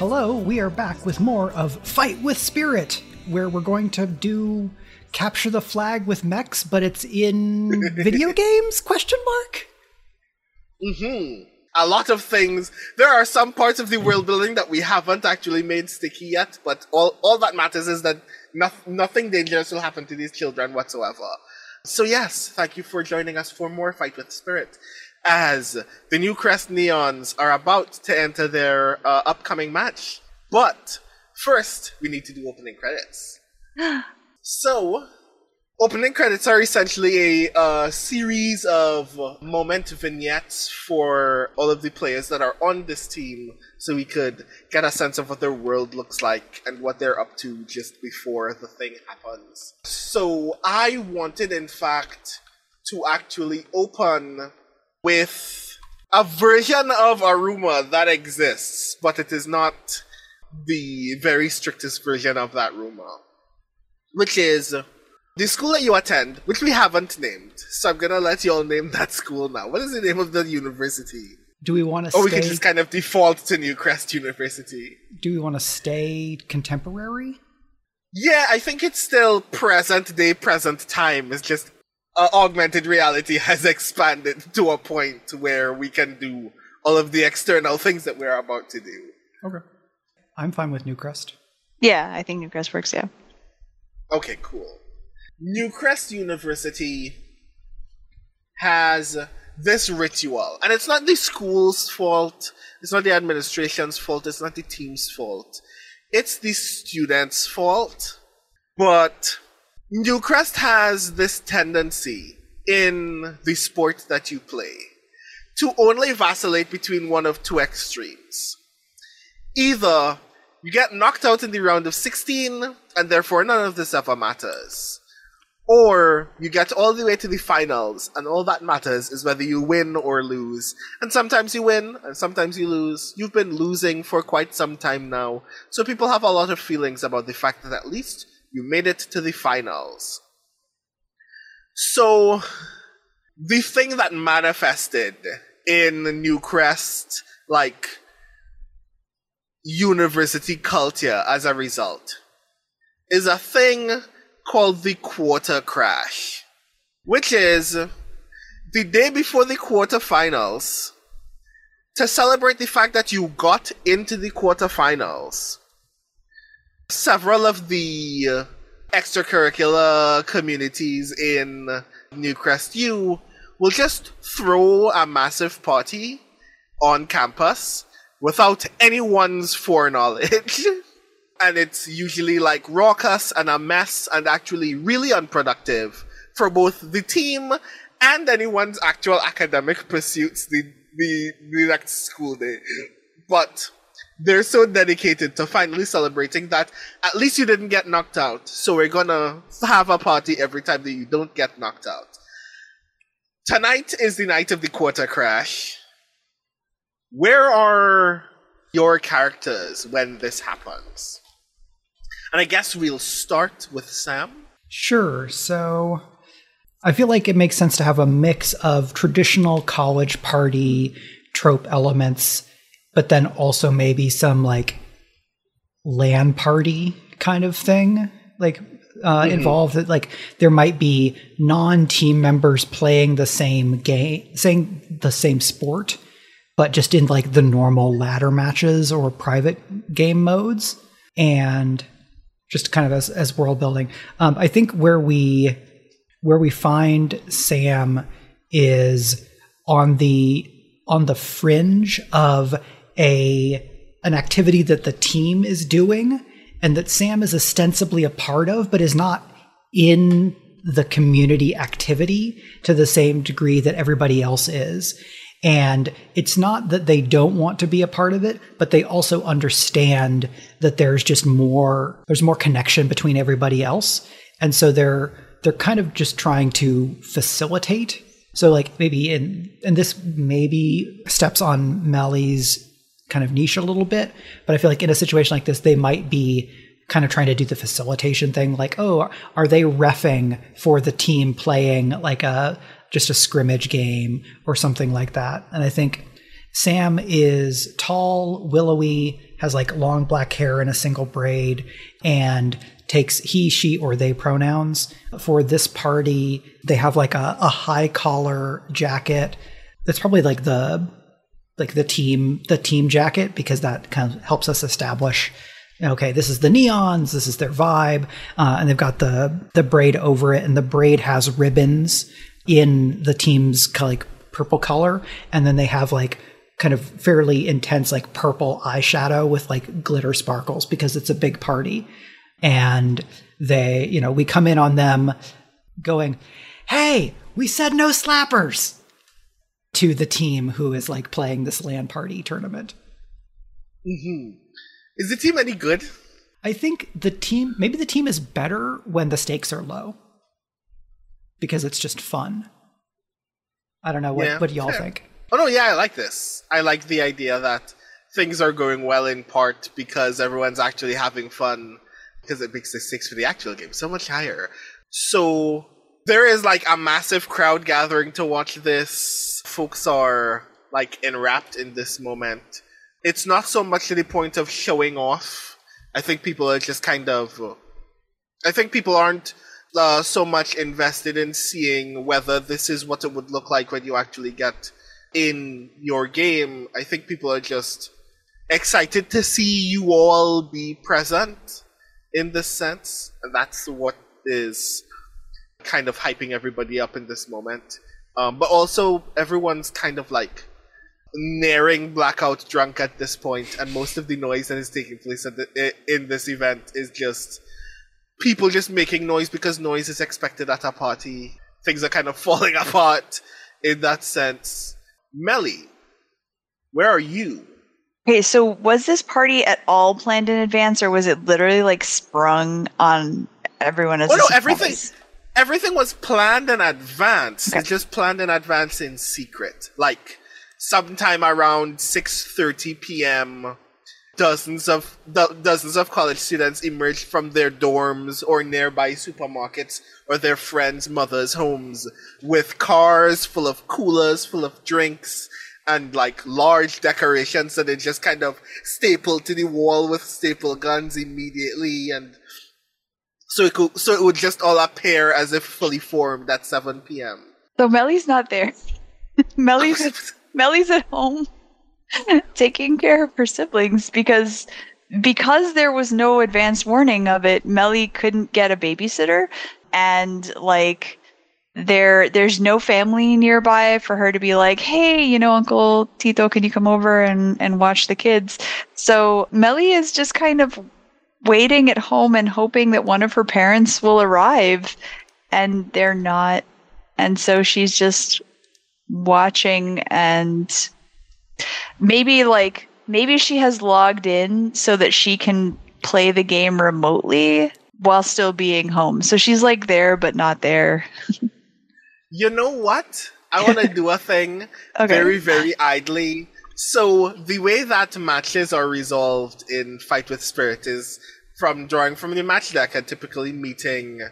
Hello, we are back with more of Fight with Spirit, where we're going to do capture the flag with mechs, but it's in video games? Question mark. Hmm. A lot of things. There are some parts of the world building that we haven't actually made sticky yet, but all all that matters is that no- nothing dangerous will happen to these children whatsoever. So yes, thank you for joining us for more Fight with Spirit. As the New Crest Neons are about to enter their uh, upcoming match, but first we need to do opening credits. So, opening credits are essentially a uh, series of moment vignettes for all of the players that are on this team so we could get a sense of what their world looks like and what they're up to just before the thing happens. So, I wanted, in fact, to actually open with a version of Aruma that exists, but it is not the very strictest version of that rumor which is the school that you attend, which we haven't named. So I'm gonna let you all name that school now. What is the name of the university? Do we want to Or stay? we can just kind of default to Newcrest University. do we want to stay contemporary? Yeah, I think it's still present day, present time. It's just uh, augmented reality has expanded to a point where we can do all of the external things that we're about to do. Okay. I'm fine with Newcrest. Yeah, I think Newcrest works. Yeah. Okay, cool. Newcrest University has this ritual, and it's not the school's fault, it's not the administration's fault, it's not the team's fault. It's the students' fault. But Newcrest has this tendency in the sport that you play to only vacillate between one of two extremes. Either you get knocked out in the round of 16, and therefore none of this ever matters. Or you get all the way to the finals, and all that matters is whether you win or lose. And sometimes you win, and sometimes you lose. You've been losing for quite some time now, so people have a lot of feelings about the fact that at least you made it to the finals. So, the thing that manifested in Newcrest, like, university culture as a result is a thing called the quarter crash, which is the day before the quarterfinals to celebrate the fact that you got into the quarterfinals. Several of the extracurricular communities in Newcrest U will just throw a massive party on campus without anyone's foreknowledge. and it's usually like raucous and a mess and actually really unproductive for both the team and anyone's actual academic pursuits the, the, the next school day. But they're so dedicated to finally celebrating that at least you didn't get knocked out. So we're gonna have a party every time that you don't get knocked out. Tonight is the night of the quarter crash. Where are your characters when this happens? And I guess we'll start with Sam. Sure. So I feel like it makes sense to have a mix of traditional college party trope elements, but then also maybe some like LAN party kind of thing. Like uh, involved that like there might be non-team members playing the same game saying the same sport but just in like the normal ladder matches or private game modes and just kind of as, as world building um, i think where we where we find sam is on the on the fringe of a an activity that the team is doing and that sam is ostensibly a part of but is not in the community activity to the same degree that everybody else is and it's not that they don't want to be a part of it, but they also understand that there's just more there's more connection between everybody else. And so they're they're kind of just trying to facilitate. So like maybe in and this maybe steps on Meli's kind of niche a little bit, but I feel like in a situation like this, they might be kind of trying to do the facilitation thing like oh are they refing for the team playing like a just a scrimmage game or something like that and i think sam is tall willowy has like long black hair in a single braid and takes he, she, or they pronouns. For this party, they have like a, a high collar jacket. That's probably like the like the team the team jacket because that kind of helps us establish okay this is the neons this is their vibe uh, and they've got the the braid over it and the braid has ribbons in the team's like purple color and then they have like kind of fairly intense like purple eyeshadow with like glitter sparkles because it's a big party. And they you know we come in on them going hey we said no slappers to the team who is like playing this LAN party tournament. Mm-hmm. Is the team any good? I think the team, maybe the team is better when the stakes are low because it's just fun. I don't know. What, yeah, what do y'all fair. think? Oh, no, yeah, I like this. I like the idea that things are going well in part because everyone's actually having fun because it makes the stakes for the actual game so much higher. So there is like a massive crowd gathering to watch this. Folks are like enwrapped in this moment. It's not so much to the point of showing off. I think people are just kind of. I think people aren't uh, so much invested in seeing whether this is what it would look like when you actually get in your game. I think people are just excited to see you all be present in this sense. And that's what is kind of hyping everybody up in this moment. Um, but also, everyone's kind of like nearing blackout drunk at this point, and most of the noise that is taking place the, in this event is just people just making noise because noise is expected at a party. Things are kind of falling apart in that sense. Meli, where are you? Okay, so was this party at all planned in advance, or was it literally like sprung on everyone as? Oh no, everything everything was planned in advance. Okay. It's just planned in advance in secret. Like sometime around 6:30 p.m. Dozens of do- dozens of college students emerged from their dorms or nearby supermarkets or their friends' mothers' homes with cars full of coolers, full of drinks, and like large decorations that they just kind of stapled to the wall with staple guns immediately and so it could, so it would just all appear as if fully formed at 7 p.m. So Meli's not there. Meli's at, Meli's at home taking care of her siblings because because there was no advance warning of it. Meli couldn't get a babysitter, and like there there's no family nearby for her to be like, hey, you know, Uncle Tito, can you come over and and watch the kids? So Meli is just kind of waiting at home and hoping that one of her parents will arrive and they're not. And so she's just watching and maybe like maybe she has logged in so that she can play the game remotely while still being home. So she's like there but not there. you know what? I want to do a thing okay. very very idly so the way that matches are resolved in Fight with Spirit is from drawing from the match deck and typically meeting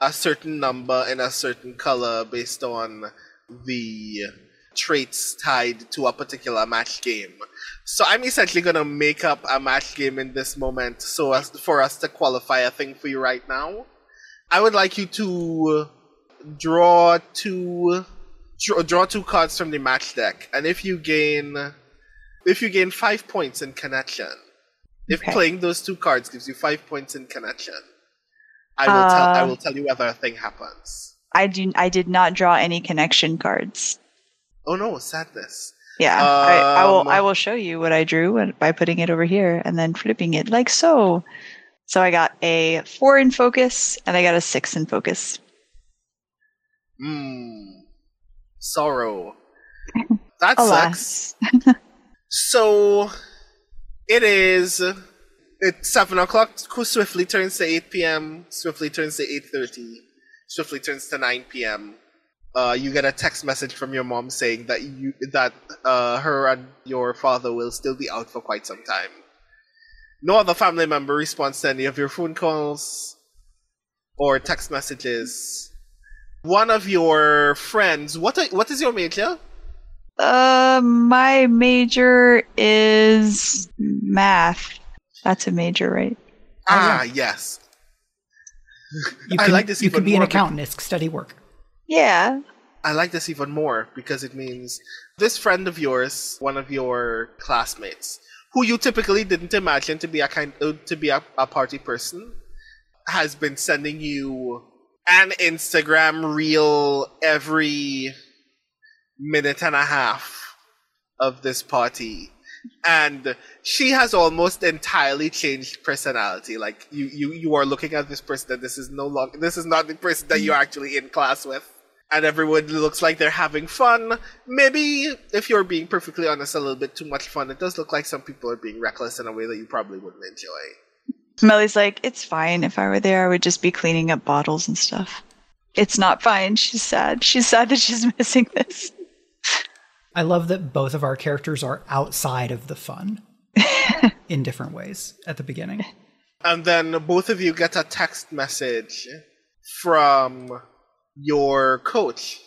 a certain number in a certain color based on the traits tied to a particular match game. So I'm essentially gonna make up a match game in this moment so as for us to qualify a thing for you right now. I would like you to draw two draw, draw two cards from the match deck, and if you gain if you gain five points in connection, if okay. playing those two cards gives you five points in connection, I will uh, tell I will tell you whether a thing happens. I do. I did not draw any connection cards. Oh no, sadness. Yeah, um, I, I, will. I will show you what I drew by putting it over here and then flipping it like so. So I got a four in focus and I got a six in focus. Hmm. Sorrow. That sucks. So it is. It's seven o'clock. Swiftly turns to eight p.m. Swiftly turns to eight thirty. Swiftly turns to nine p.m. Uh, you get a text message from your mom saying that you that uh, her and your father will still be out for quite some time. No other family member responds to any of your phone calls or text messages. One of your friends. What? Are, what is your major? Uh, my major is math. That's a major, right? Ah, yes. You I can, like this you could be an accountant. It's steady work. Yeah. I like this even more because it means this friend of yours, one of your classmates, who you typically didn't imagine to be a kind uh, to be a, a party person, has been sending you an Instagram reel every minute and a half of this party. And she has almost entirely changed personality. Like you, you, you are looking at this person and this is no longer this is not the person that you're actually in class with and everyone looks like they're having fun. Maybe, if you're being perfectly honest, a little bit too much fun. It does look like some people are being reckless in a way that you probably wouldn't enjoy. Meli's like, it's fine. If I were there, I would just be cleaning up bottles and stuff. It's not fine. She's sad. She's sad that she's missing this. I love that both of our characters are outside of the fun in different ways at the beginning. And then both of you get a text message from your coach.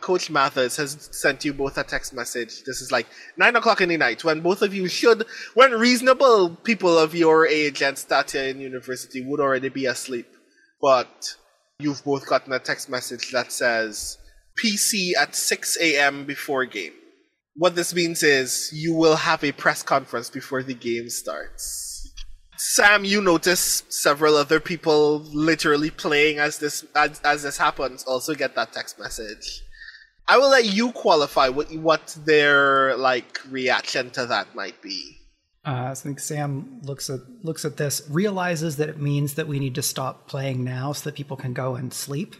Coach Mathis has sent you both a text message. This is like nine o'clock in the night when both of you should, when reasonable people of your age and stature in university would already be asleep. But you've both gotten a text message that says PC at 6 a.m. before game. What this means is you will have a press conference before the game starts. Sam, you notice several other people literally playing as this as, as this happens also get that text message. I will let you qualify what what their like reaction to that might be. Uh, I think Sam looks at looks at this, realizes that it means that we need to stop playing now so that people can go and sleep.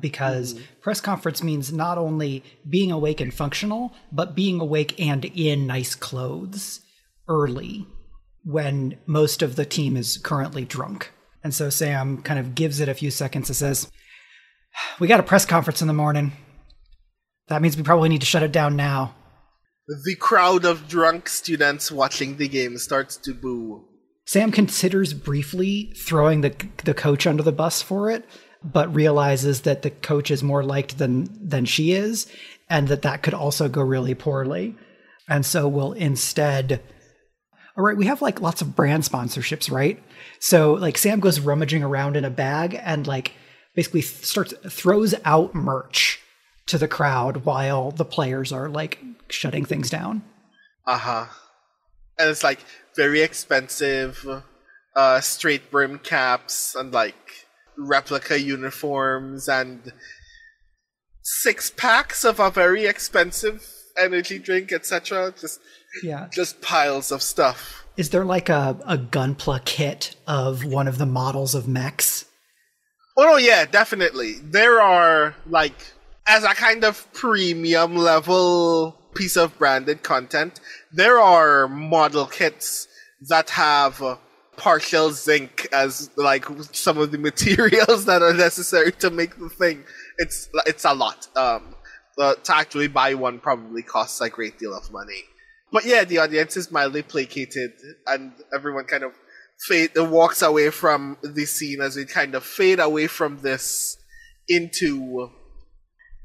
Because mm-hmm. press conference means not only being awake and functional, but being awake and in nice clothes early when most of the team is currently drunk. And so Sam kind of gives it a few seconds and says, We got a press conference in the morning. That means we probably need to shut it down now. The crowd of drunk students watching the game starts to boo. Sam considers briefly throwing the the coach under the bus for it, but realizes that the coach is more liked than than she is, and that that could also go really poorly, and so will instead. All right, we have like lots of brand sponsorships, right? So like Sam goes rummaging around in a bag and like basically starts throws out merch to the crowd while the players are like shutting things down. Uh huh. And it's like very expensive, uh, straight brim caps and like replica uniforms and six packs of a very expensive energy drink, etc. Just Yeah. just piles of stuff. Is there like a, a gunpla kit of one of the models of mechs? Oh no, yeah, definitely. There are like as a kind of premium level piece of branded content, there are model kits that have uh, partial zinc as like some of the materials that are necessary to make the thing. It's it's a lot. Um, uh, to actually buy one probably costs a great deal of money. But yeah, the audience is mildly placated, and everyone kind of fade walks away from the scene as we kind of fade away from this into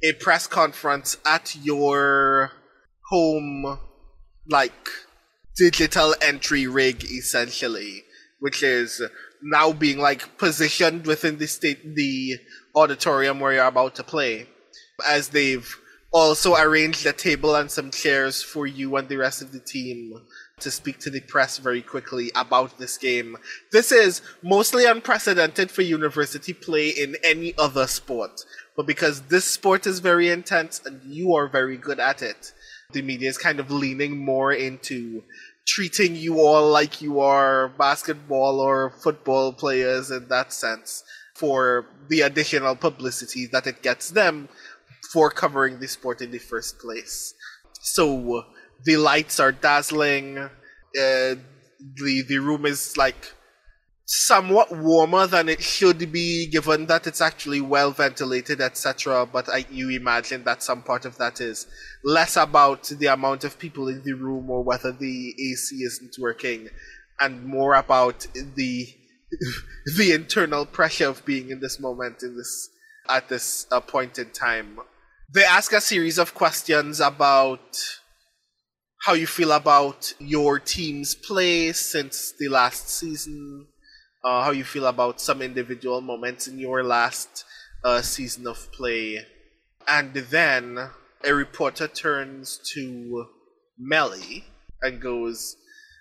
a press conference at your home, like digital entry rig, essentially, which is now being like positioned within the state, the auditorium where you're about to play, as they've also arranged a table and some chairs for you and the rest of the team to speak to the press very quickly about this game. This is mostly unprecedented for university play in any other sport. But because this sport is very intense and you are very good at it, the media is kind of leaning more into treating you all like you are basketball or football players in that sense for the additional publicity that it gets them for covering the sport in the first place. So the lights are dazzling. Uh, the the room is like somewhat warmer than it should be, given that it's actually well ventilated, etc. But I, you imagine that some part of that is less about the amount of people in the room or whether the AC isn't working, and more about the the internal pressure of being in this moment in this at this uh, point in time. They ask a series of questions about how you feel about your team's play since the last season, uh, how you feel about some individual moments in your last uh, season of play. And then a reporter turns to Meli and goes,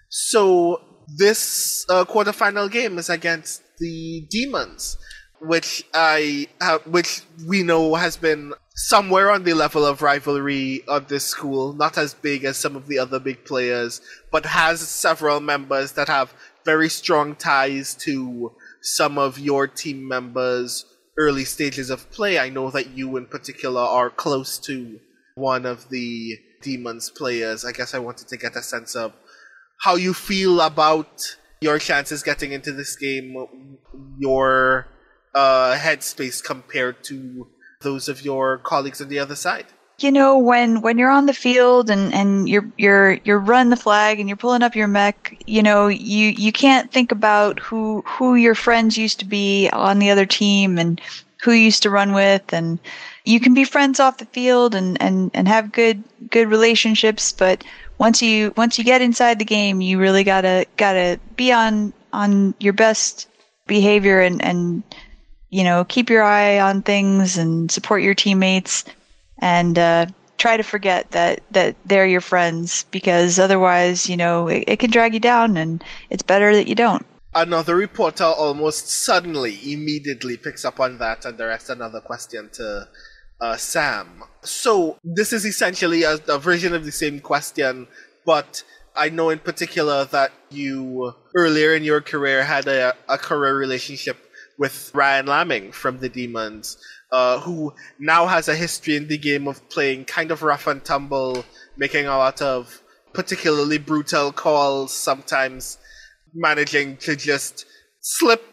So this uh, quarterfinal game is against the Demons, which I have, which we know has been somewhere on the level of rivalry of this school, not as big as some of the other big players, but has several members that have very strong ties to some of your team members' early stages of play. I know that you in particular are close to one of the Demons players. I guess I wanted to get a sense of how you feel about your chances getting into this game, your uh, headspace compared to those of your colleagues on the other side? You know, when when you're on the field and and you're you're you're running the flag and you're pulling up your mech, you know, you you can't think about who who your friends used to be on the other team and who you used to run with. And you can be friends off the field and and and have good good relationships, but once you once you get inside the game, you really gotta gotta be on on your best behavior and and you know, keep your eye on things and support your teammates and uh, try to forget that, that they're your friends because otherwise, you know, it, it can drag you down and it's better that you don't. Another reporter almost suddenly, immediately picks up on that and directs another question to uh, Sam. So, this is essentially a, a version of the same question, but I know in particular that you earlier in your career had a, a career relationship with Ryan Lamming from the Demons, uh, who now has a history in the game of playing kind of rough and tumble, making a lot of particularly brutal calls, sometimes managing to just slip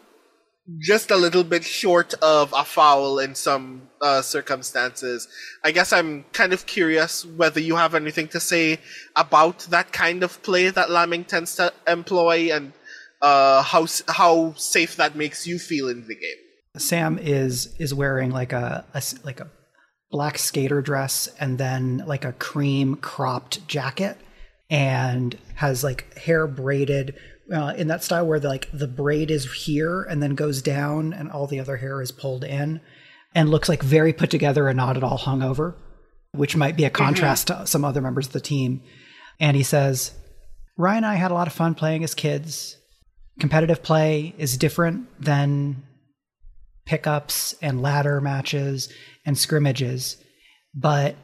just a little bit short of a foul in some uh, circumstances. I guess I'm kind of curious whether you have anything to say about that kind of play that Lamming tends to employ and uh, how how safe that makes you feel in the game. Sam is is wearing like a, a like a black skater dress and then like a cream cropped jacket and has like hair braided uh, in that style where the, like the braid is here and then goes down and all the other hair is pulled in and looks like very put together and not at all hungover, which might be a mm-hmm. contrast mm-hmm. to some other members of the team. And he says, Ryan and I had a lot of fun playing as kids competitive play is different than pickups and ladder matches and scrimmages. But,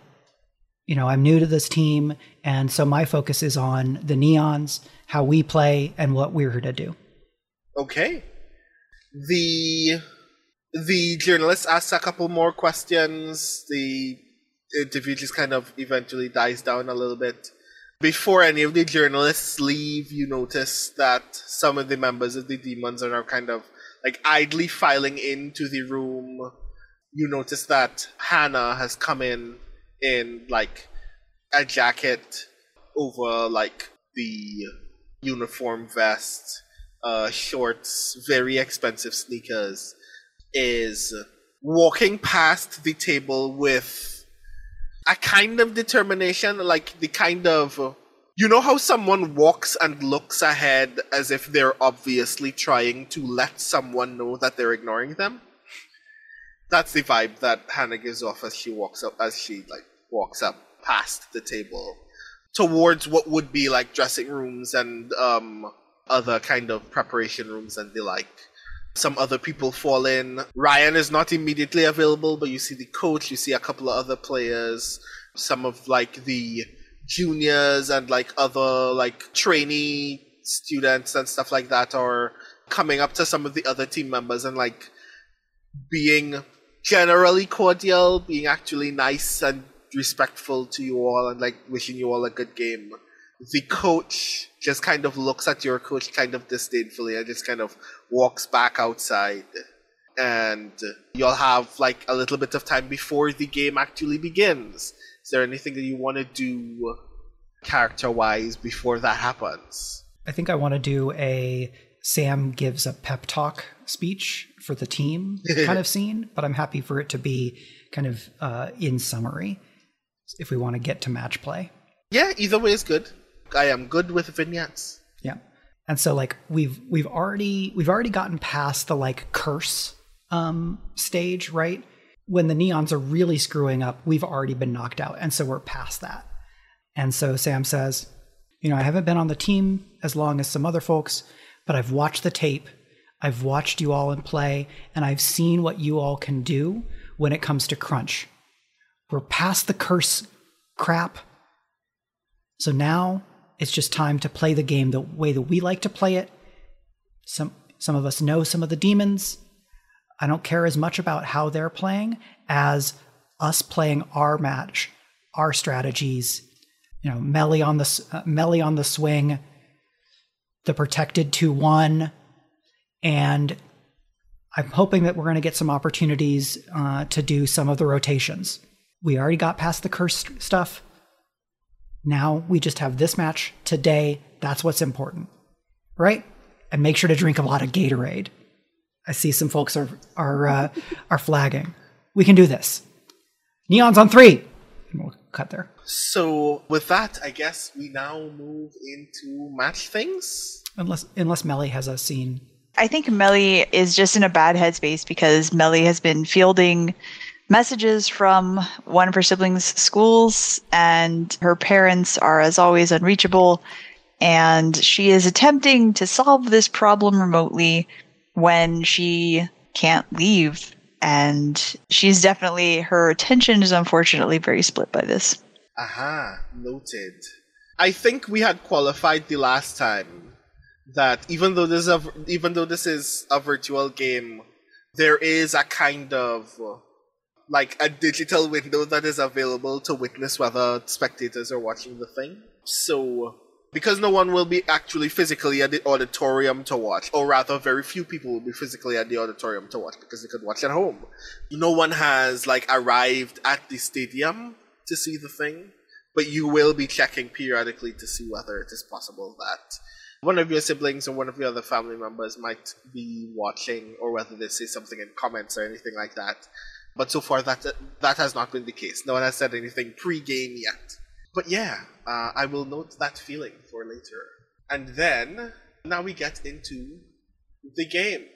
you know, I'm new to this team. And so my focus is on the Neons, how we play, and what we're here to do. Okay. The the journalist asks a couple more questions. The interview just kind of eventually dies down a little bit. Before any of the journalists leave, you notice that some of the members of the demons are now kind of like idly filing into the room. You notice that Hannah has come in in like a jacket over like the uniform vest, uh, shorts, very expensive sneakers, is walking past the table with a kind of determination, like the kind of you know how someone walks and looks ahead as if they're obviously trying to let someone know that they're ignoring them? That's the vibe that Hannah gives off as she walks up as she like walks up past the table towards what would be like dressing rooms and um other kind of preparation rooms and the like. Some other people fall in. Ryan is not immediately available, but you see the coach, you see a couple of other players, some of like the juniors and like other like trainee students and stuff like that are coming up to some of the other team members and like being generally cordial, being actually nice and respectful to you all and like wishing you all a good game the coach just kind of looks at your coach kind of disdainfully and just kind of walks back outside. And you'll have like a little bit of time before the game actually begins. Is there anything that you want to do character wise before that happens? I think I want to do a Sam gives a pep talk speech for the team kind of scene, but I'm happy for it to be kind of uh, in summary if we want to get to match play. Yeah, either way is good. I am good with vignettes. Yeah. And so like we've we've already we've already gotten past the like curse um stage, right? When the neons are really screwing up, we've already been knocked out. And so we're past that. And so Sam says, you know, I haven't been on the team as long as some other folks, but I've watched the tape. I've watched you all in play, and I've seen what you all can do when it comes to crunch. We're past the curse crap. So now it's just time to play the game the way that we like to play it. Some some of us know some of the demons. I don't care as much about how they're playing as us playing our match, our strategies. You know, Meli on the uh, Meli on the swing, the protected 2 1. And I'm hoping that we're going to get some opportunities uh, to do some of the rotations. We already got past the curse stuff. Now we just have this match today. That's what's important, right? And make sure to drink a lot of Gatorade. I see some folks are are uh, are flagging. We can do this. Neons on three. And we'll cut there. So with that, I guess we now move into match things. Unless unless Meli has a scene. I think Meli is just in a bad headspace because Meli has been fielding messages from one of her siblings' schools, and her parents are, as always, unreachable. And she is attempting to solve this problem remotely when she can't leave. And she's definitely, her attention is unfortunately very split by this. Aha, noted. I think we had qualified the last time that even though this is a, even though this is a virtual game, there is a kind of like a digital window that is available to witness whether spectators are watching the thing. So because no one will be actually physically at the auditorium to watch, or rather, very few people will be physically at the auditorium to watch because they could watch at home. No one has like arrived at the stadium to see the thing, but you will be checking periodically to see whether it is possible that one of your siblings or one of your other family members might be watching, or whether they say something in comments or anything like that. But so far, that that has not been the case. No one has said anything pre-game yet. But yeah, uh, I will note that feeling for later. And then now we get into the game.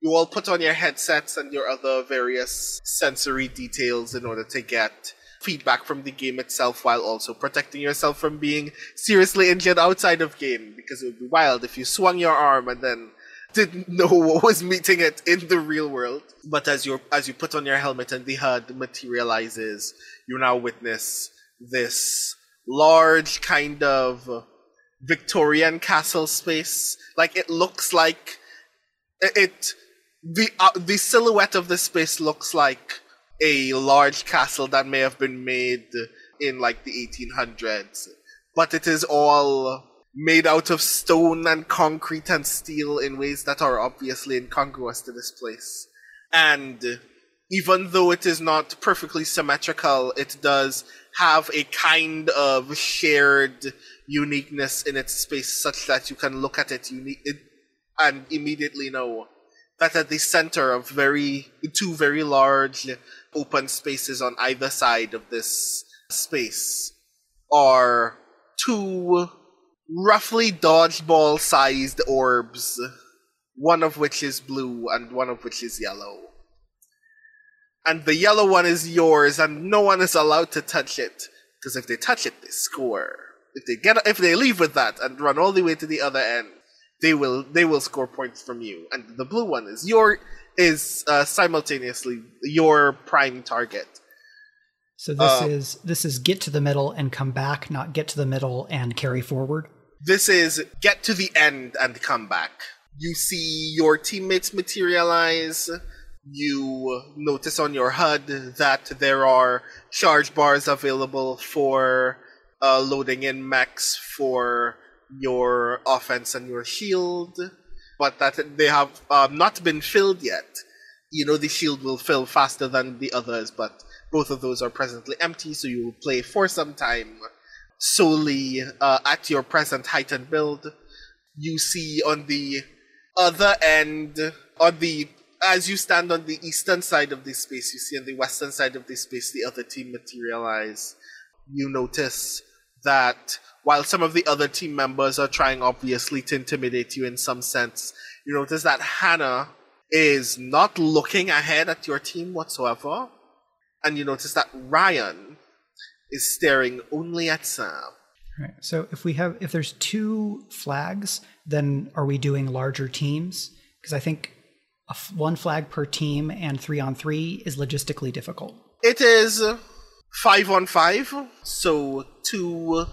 You all put on your headsets and your other various sensory details in order to get feedback from the game itself while also protecting yourself from being seriously injured outside of game because it would be wild if you swung your arm and then didn't know what was meeting it in the real world. But as you as you put on your helmet and the HUD materializes, you now witness this large kind of Victorian castle space. Like it looks like it the uh, the silhouette of the space looks like a large castle that may have been made in like the 1800s, but it is all made out of stone and concrete and steel in ways that are obviously incongruous to this place. And even though it is not perfectly symmetrical, it does have a kind of shared uniqueness in its space such that you can look at it, uni- it and immediately know that at the center of very two very large open spaces on either side of this space are two roughly dodgeball sized orbs, one of which is blue and one of which is yellow. And the yellow one is yours, and no one is allowed to touch it, because if they touch it, they score. If they get, if they leave with that and run all the way to the other end, they will they will score points from you. And the blue one is your is uh, simultaneously your prime target. So this uh, is this is get to the middle and come back, not get to the middle and carry forward. This is get to the end and come back. You see your teammates materialize. You notice on your HUD that there are charge bars available for uh, loading in mechs for your offense and your shield but that they have um, not been filled yet. You know, the shield will fill faster than the others, but both of those are presently empty, so you will play for some time solely uh, at your present height and build. You see on the other end, on the as you stand on the eastern side of this space, you see on the western side of this space the other team materialize. You notice that while some of the other team members are trying obviously to intimidate you in some sense, you notice that Hannah is not looking ahead at your team whatsoever. And you notice that Ryan is staring only at Sam. Right. So if we have if there's two flags, then are we doing larger teams? Because I think one flag per team and three on three is logistically difficult. It is five on five, so two.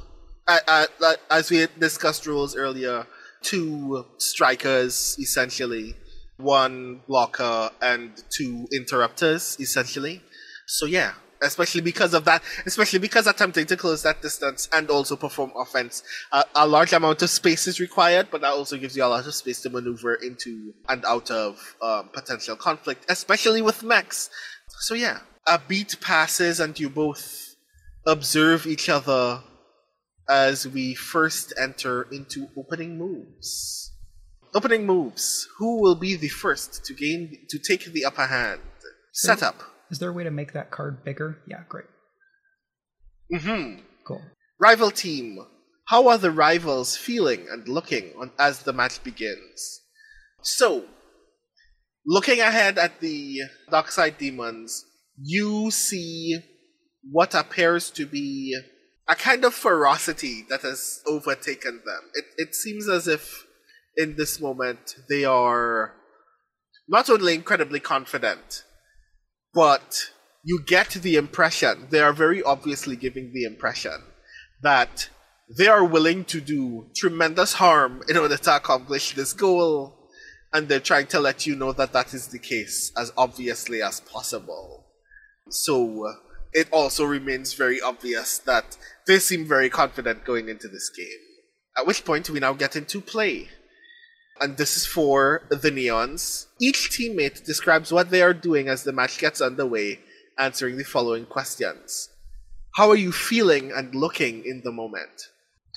Uh, uh, as we discussed rules earlier, two strikers essentially, one blocker, and two interrupters essentially. So yeah, especially because of that, especially because attempting to close that distance and also perform offense, uh, a large amount of space is required, but that also gives you a lot of space to maneuver into and out of um, potential conflict, especially with mechs. So yeah, a beat passes and you both observe each other as we first enter into opening moves. Opening moves. Who will be the first to gain to take the upper hand? Setup. Is there a way to make that card bigger? Yeah, great. Mm-hmm. Cool. Rival team. How are the rivals feeling and looking on, as the match begins? So, looking ahead at the Dockside Demons, you see what appears to be a kind of ferocity that has overtaken them. It, it seems as if in this moment they are not only incredibly confident, but you get the impression, they are very obviously giving the impression that they are willing to do tremendous harm in order to accomplish this goal, and they're trying to let you know that that is the case as obviously as possible. So, it also remains very obvious that they seem very confident going into this game. At which point, we now get into play and this is for the Neons. Each teammate describes what they are doing as the match gets underway, answering the following questions. How are you feeling and looking in the moment?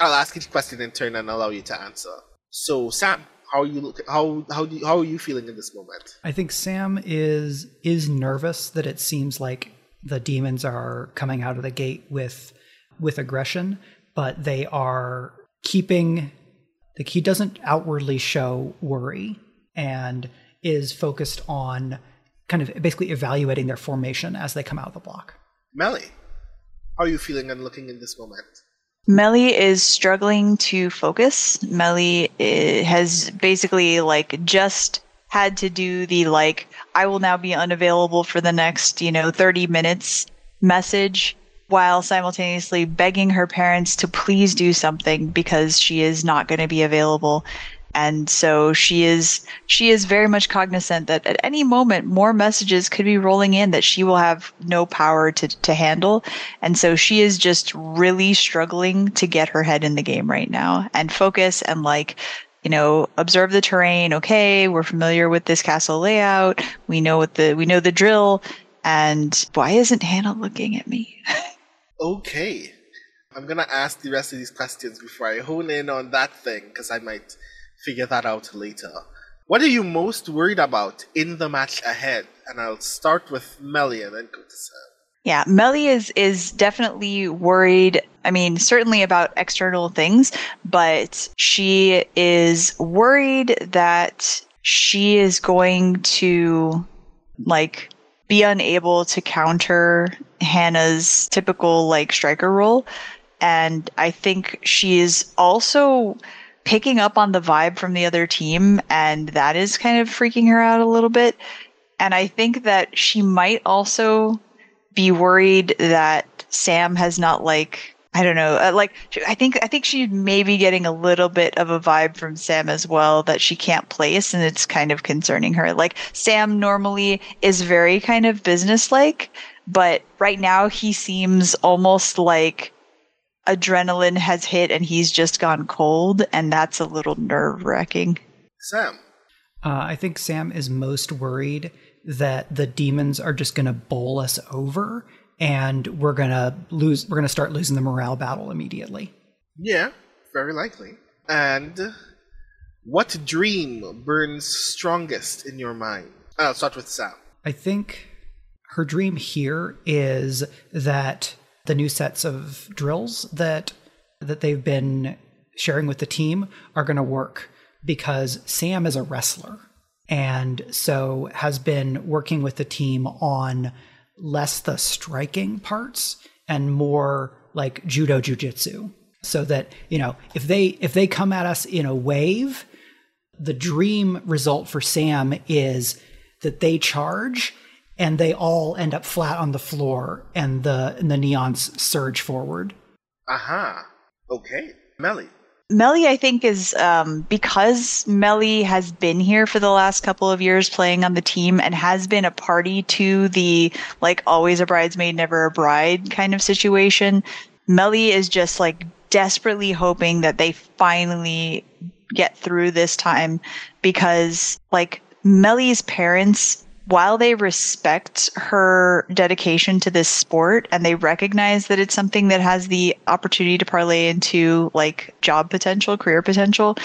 I'll ask each question in turn and allow you to answer. So, Sam, how are you look, how how do you, how are you feeling in this moment? I think Sam is is nervous that it seems like the demons are coming out of the gate with with aggression, but they are keeping like he doesn't outwardly show worry and is focused on kind of basically evaluating their formation as they come out of the block. Meli, how are you feeling and looking in this moment? Meli is struggling to focus. Meli eh, has basically like just had to do the like I will now be unavailable for the next, you know, 30 minutes message while simultaneously begging her parents to please do something because she is not going to be available. And so she is she is very much cognizant that at any moment more messages could be rolling in that she will have no power to to handle. And so she is just really struggling to get her head in the game right now and focus and like you know observe the terrain. Okay we're familiar with this castle layout. We know what the we know the drill. And why isn't hannah looking at me Okay. I'm gonna ask the rest of these questions before I hone in on that thing, because I might figure that out later. What are you most worried about in the match ahead? And I'll start with Meli and then go to Sam. Yeah, Meli is is definitely worried. I mean, certainly about external things, but she is worried that she is going to like be unable to counter Hannah's typical like striker role. And I think she is also picking up on the vibe from the other team, and that is kind of freaking her out a little bit. And I think that she might also be worried that Sam has not like I don't know. Uh, like I think I think she's maybe getting a little bit of a vibe from Sam as well that she can't place, and it's kind of concerning her. Like Sam normally is very kind of businesslike, but right now he seems almost like adrenaline has hit and he's just gone cold, and that's a little nerve wracking. Sam. Uh, I think Sam is most worried that the demons are just going to bowl us over and we're gonna lose we're gonna start losing the morale battle immediately Yeah, very likely. And what dream burns strongest in your mind? I'll start with Sam. i think her dream here is that the new sets of drills that that they've been sharing with the team are going to work because Sam is a wrestler and so has been working with the team on less the striking parts and more like judo jujitsu so that you know if they if they come at us in a wave the dream result for sam is that they charge and they all end up flat on the floor and the and the neons surge forward Aha. Okay. Meli. Meli, I think, is um, because Meli has been here for the last couple of years playing on the team and has been a party to the like always a bridesmaid, never a bride kind of situation. Meli is just like desperately hoping that they finally get through this time because like Meli's parents while they respect her dedication to this sport and they recognize that it's something that has the opportunity to parlay into like job potential, career potential,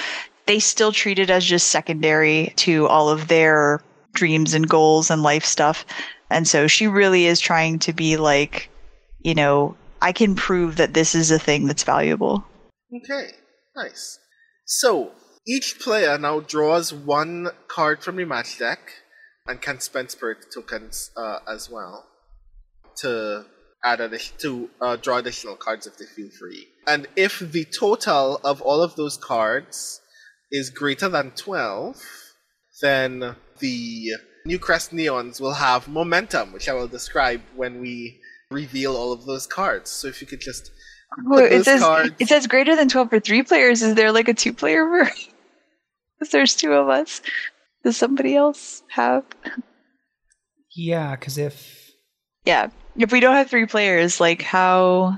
they still treat it as just secondary to all of their dreams and goals and life stuff. And so she really is trying to be like, you know, I can prove that this is a thing that's valuable. Okay. Nice. So each player now draws one card from the match deck and can spend spirit tokens uh, as well to add addi- to uh, draw additional cards if they feel free. And if the total of all of those cards is greater than twelve, then the Newcastle Neons will have momentum, which I will describe when we reveal all of those cards. So if you could just it says cards- it says greater than twelve for three players. Is there like a two player version? Because there's two of us. Does somebody else have? yeah because if Yeah. If we don't have three players, like how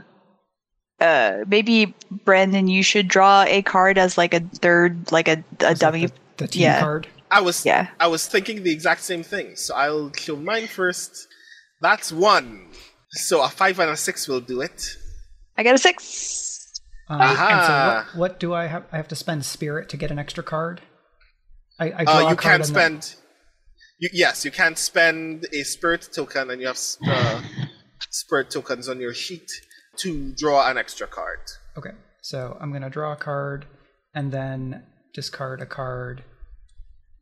uh maybe Brandon, you should draw a card as like a third like a, a is dummy. the, the team yeah. card I was Yeah. I was thinking the exact same thing. So I'll kill mine first. That's one. So a five and a six will do it. I got a six. Uh, and so Aha. what, what do I have? I have to spend spirit to get an extra card. I, I Uh, you can't spend. You, yes, you can't spend a spirit token, and you have uh, spirit tokens on your sheet to draw an extra card. Okay, so I'm gonna draw a card and then discard a card,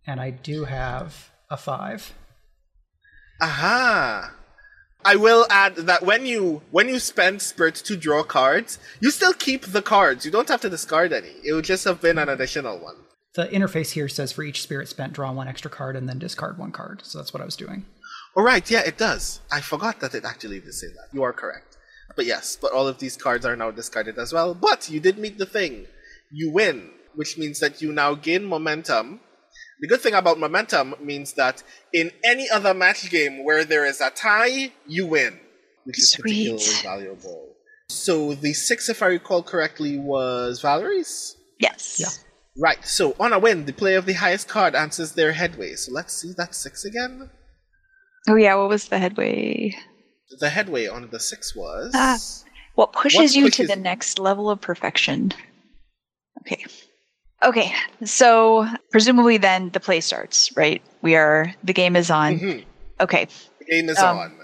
and I do have a five. Aha! I will add that when you when you spend spirit to draw cards, you still keep the cards. You don't have to discard any. It would just have been an additional one. The interface here says for each spirit spent, draw one extra card and then discard one card. So that's what I was doing. All right, yeah, it does. I forgot that it actually did say that. You are correct. But yes, but all of these cards are now discarded as well. But you did meet the thing. You win, which means that you now gain momentum. The good thing about momentum means that in any other match game where there is a tie, you win, which is Sweet. particularly valuable. So the six, if I recall correctly, was Valerie's? Yes. Yeah. Right, so on a win, the player of the highest card answers their headway. So let's see that six again. Oh yeah. What was the headway? The headway on the six was. Ah. What pushes What you pushes- to the next level of perfection? Okay. Okay. So presumably then the play starts, right? We are the game is on. Mhm. Okay. The game is Um, on.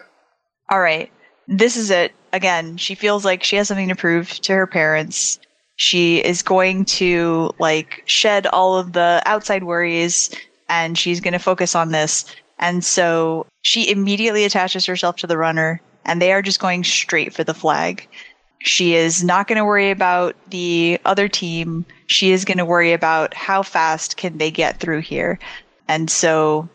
All right. This is it. Again, she feels like she has something to prove to her parents. She is going to like shed all of the outside worries and she's going to focus on this. And so she immediately attaches herself to the runner and they are just going straight for the flag. She is not going to worry about the other team. She is going to worry about how fast can they get through here. And so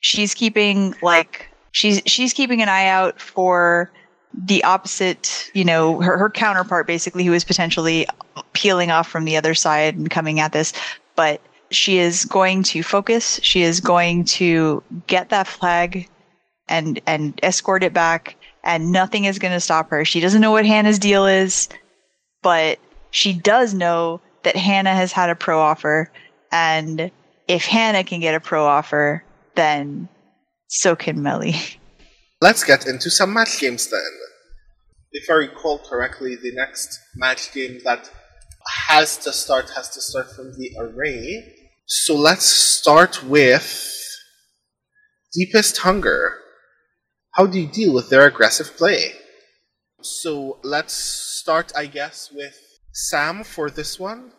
she's keeping like she's she's keeping an eye out for the opposite, you know, her, her counterpart basically who is potentially peeling off from the other side and coming at this. But she is going to focus. She is going to get that flag and and escort it back and nothing is going to stop her. She doesn't know what Hannah's deal is, but she does know that Hannah has had a pro offer and if Hannah can get a pro offer, then so can Meli. Let's get into some match games then. If I recall correctly, the next match game that has to start has to start from the array. So let's start with Deepest Hunger. How do you deal with their aggressive play? So let's start, I guess, with Sam for this one.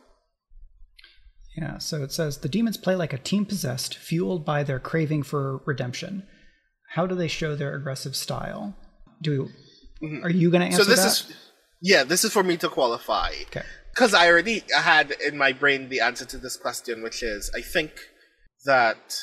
Yeah, so it says the demons play like a team possessed, fueled by their craving for redemption. How do they show their aggressive style? Do are you going to answer so this that? is yeah, this is for me to qualify. okay. Because I already had in my brain the answer to this question, which is I think that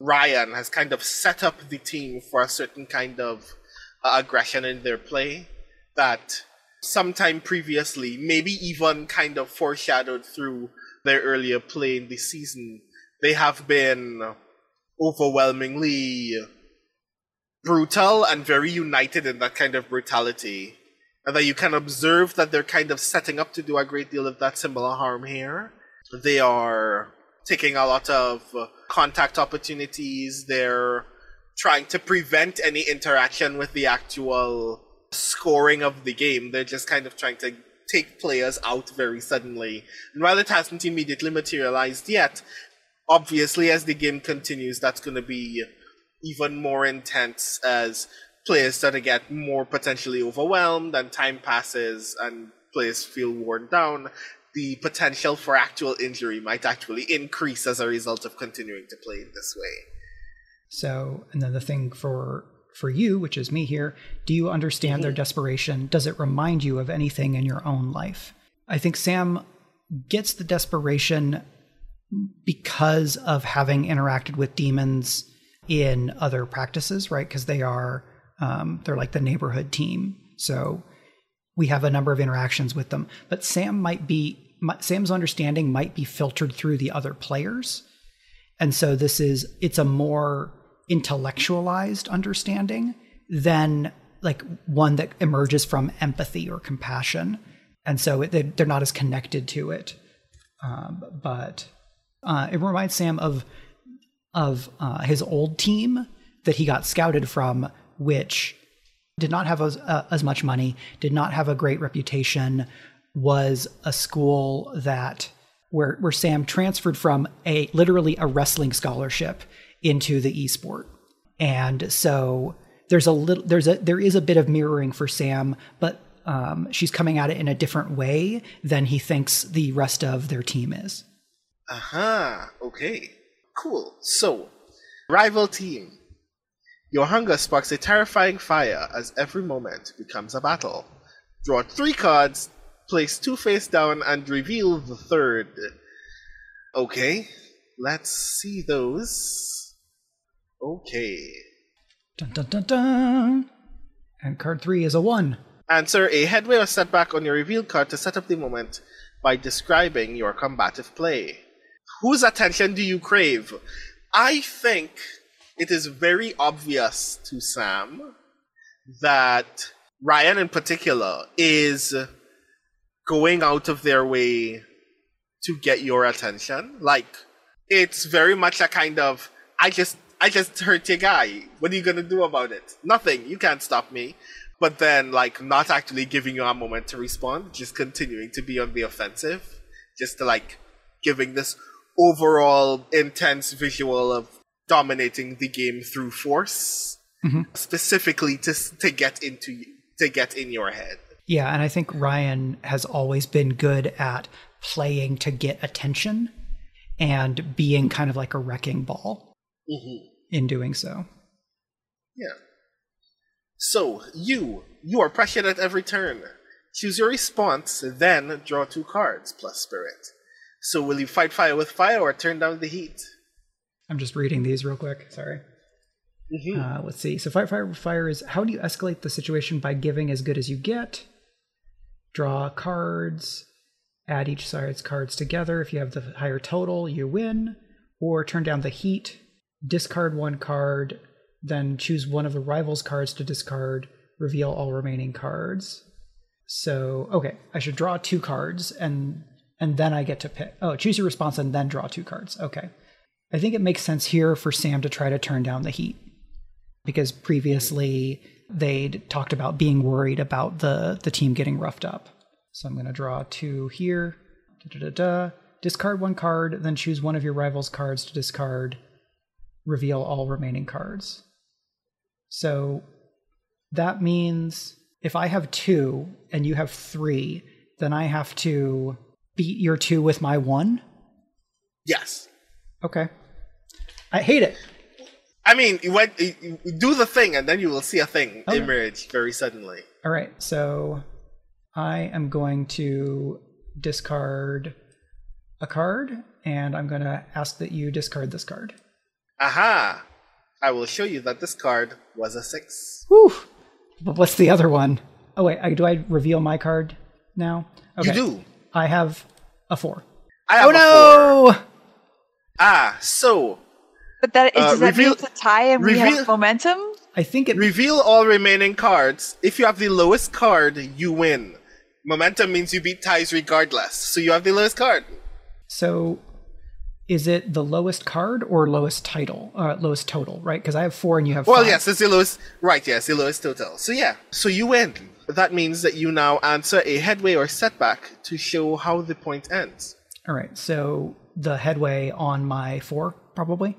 Ryan has kind of set up the team for a certain kind of uh, aggression in their play that sometime previously, maybe even kind of foreshadowed through their earlier play in the season, they have been overwhelmingly brutal and very united in that kind of brutality. And that you can observe that they're kind of setting up to do a great deal of that similar harm here. They are taking a lot of contact opportunities. They're trying to prevent any interaction with the actual scoring of the game. They're just kind of trying to take players out very suddenly. And while it hasn't immediately materialized yet, obviously as the game continues, that's going to be even more intense as players start to get more potentially overwhelmed and time passes and players feel worn down. The potential for actual injury might actually increase as a result of continuing to play in this way. So, another thing for for you, which is me here, do you understand their mm-hmm. desperation? Does it remind you of anything in your own life? I think Sam gets the desperation because of having interacted with demons in other practices, right? Because they are um, they're like the neighborhood team, so we have a number of interactions with them. But Sam might be Sam's understanding might be filtered through the other players, and so this is it's a more intellectualized understanding than like one that emerges from empathy or compassion, and so it, they're not as connected to it. Um, but uh, it reminds Sam of of uh, his old team that he got scouted from, which did not have as, uh, as much money, did not have a great reputation, was a school that where where Sam transferred from a literally a wrestling scholarship into the esport, and so there's a little there's a there is a bit of mirroring for Sam, but um, she's coming at it in a different way than he thinks the rest of their team is. Aha, okay. Cool. So, rival team. Your hunger sparks a terrifying fire as every moment becomes a battle. Draw three cards, place two face down, and reveal the third. Okay, let's see those. Okay. Dun dun dun dun. And card three is a one. Answer a headway or setback on your revealed card to set up the moment by describing your combative play. Whose attention do you crave? I think it is very obvious to Sam that Ryan, in particular, is going out of their way to get your attention. Like, it's very much a kind of, I just, I just hurt your guy. What are you gonna do about it? Nothing. You can't stop me. But then, like, not actually giving you a moment to respond, just continuing to be on the offensive, just to like giving this overall intense visual of dominating the game through force, mm-hmm. specifically to to get into to get in your head. Yeah, and I think Ryan has always been good at playing to get attention and being kind of like a wrecking ball mm-hmm. in doing so. Yeah. So you you are pressured at every turn. Choose your response, then draw two cards plus spirit. So will you fight fire with fire or turn down the heat? I'm just reading these real quick. Sorry. Uh, let's see. So, fight fire with fire is how do you escalate the situation by giving as good as you get? Draw cards, add each side's cards together. If you have the higher total, you win. Or turn down the heat, discard one card, then choose one of the rival's cards to discard, reveal all remaining cards. So, okay, I should draw two cards and and then I get to pick. Oh, choose your response and then draw two cards. Okay. I think it makes sense here for Sam to try to turn down the heat because previously they'd talked about being worried about the the team getting roughed up. So I'm going to draw two here. Da-da-da-da. Discard one card, then choose one of your rival's cards to discard. Reveal all remaining cards. So that means if I have two and you have three, then I have to beat your two with my one. Yes. Okay. I hate it. I mean, you went, you do the thing, and then you will see a thing Okay. emerge very suddenly. All right, so I am going to discard a card, and I'm going to ask that you discard this card. Aha! I will show you that this card was a six. Whew. But what's the other one? Oh wait, I, do I reveal my card now? You do. I have a four. I have Oh a four. no! Ah, so But that Uh, does that mean it's a tie and we have momentum? I think it. reveal all remaining cards. If you have the lowest card, you win. Momentum means you beat ties regardless. So you have the lowest card. so, is it the lowest card or lowest title? Uh, lowest total, right? Because I have four and you have. Well, five. yes, it's the lowest. Right, yes, the lowest total. So yeah, so you win. That means that you now answer a headway or setback to show how the point ends. All right. So the headway on my four, probably.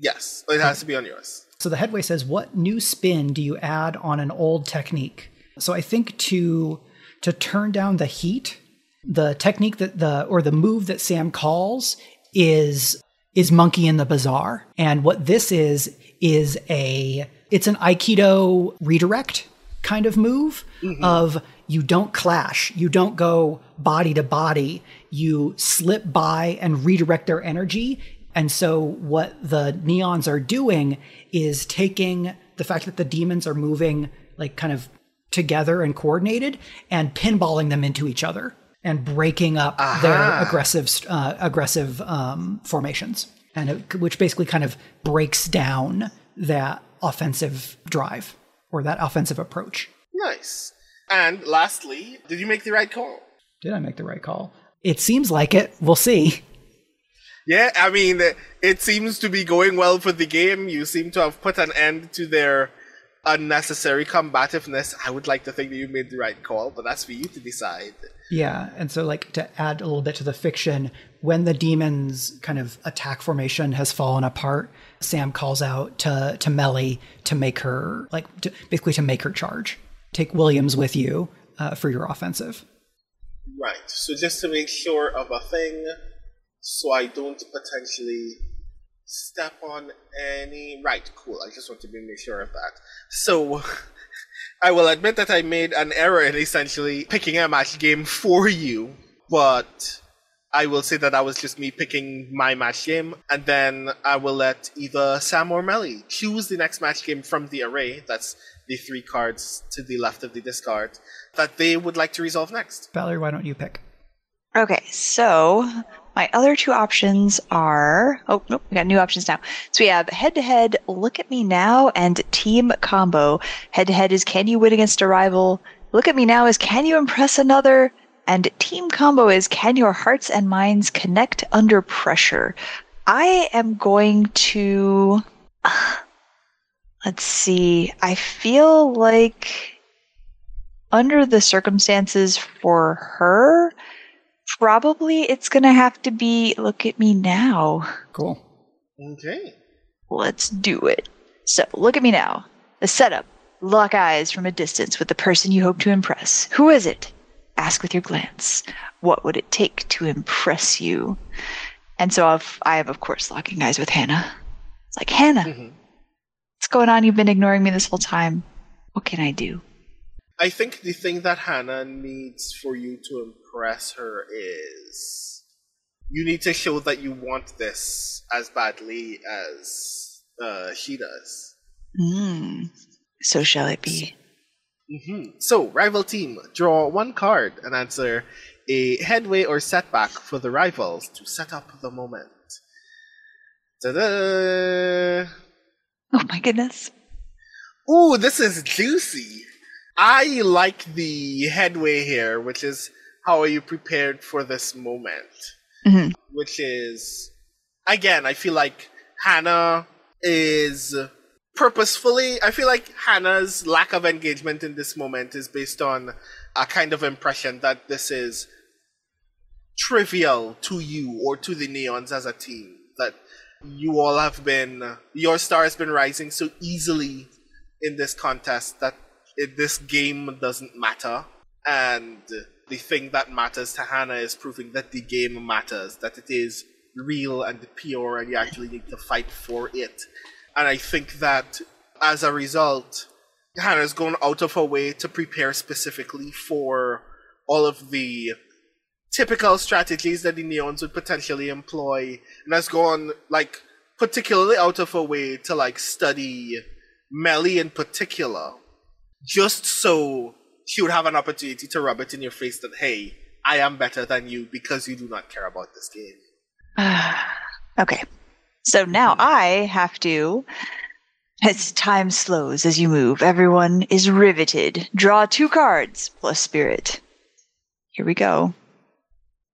Yes, it has to be on yours. So the headway says, "What new spin do you add on an old technique?" So I think to to turn down the heat, the technique that the or the move that Sam calls is is monkey in the bazaar, and what this is is a it's an aikido redirect kind of move of you don't clash, you don't go body to body, you slip by and redirect their energy. And so what the neons are doing is taking the fact that the demons are moving like kind of together and coordinated and pinballing them into each other and breaking up their aggressive uh, aggressive um, formations. And it, which basically kind of breaks down that offensive drive or that offensive approach. Nice. And lastly, did you make the right call? Did I make the right call? It seems like it. We'll see. Yeah, I mean, it seems to be going well for the game. You seem to have put an end to their unnecessary combativeness. I would like to think that you made the right call, but that's for you to decide. Yeah, and so like to add a little bit to the fiction, when the demons kind of attack formation has fallen apart, Sam calls out to to Meli to make her like to, basically to make her charge. Take Williams with you uh, for your offensive. Right. So just to make sure of a thing, so I don't potentially step on any. Right. Cool. I just want to be make sure of that. So. I will admit that I made an error in essentially picking a match game for you, but I will say that that was just me picking my match game, and then I will let either Sam or Meli choose the next match game from the array. That's the three cards to the left of the discard that they would like to resolve next. Valerie, why don't you pick? Okay, so my other two options are oh nope, we got new options now. So we have head to head, look at me now, and team combo. Head to head is can you win against a rival? Look at me now is can you impress another? And team combo is can your hearts and minds connect under pressure? I am going to let's see. I feel like under the circumstances for her, probably it's gonna have to be look at me now. Cool. Okay. Let's do it. So, look at me now. The setup. Lock eyes from a distance with the person you hope to impress. Who is it? Ask with your glance. What would it take to impress you? And so I've, I am, of course, locking eyes with Hannah. It's like, Hannah, Mhm. what's going on? You've been ignoring me this whole time. What can I do? I think the thing that Hannah needs for you to impress her is you need to show that you want this as badly as uh, she does. Hmm. So shall it be? Hmm So, rival team, draw one card and answer a headway or setback for the rivals to set up the moment. Ta-da! Oh my goodness. Ooh, this is juicy. I like the headway here, which is how are you prepared for this moment? Mhm. Which is, again, I feel like Hannah is purposefully, I feel like Hannah's lack of engagement in this moment is based on a kind of impression that this is trivial to you or to the Neons as a team. That you all have been, your star has been rising so easily in this contest that it, this game doesn't matter. And the thing that matters to Hannah is proving that the game matters, that it is real and pure, and you actually need to fight for it. And I think that as a result, Hannah's gone out of her way to prepare specifically for all of the typical strategies that the Neons would potentially employ, and has gone like particularly out of her way to like study Meli in particular, just so she would have an opportunity to rub it in your face that hey, I am better than you because you do not care about this game. okay. So now mm-hmm. I have to as time slows as you move, everyone is riveted. Draw two cards plus spirit. Here we go.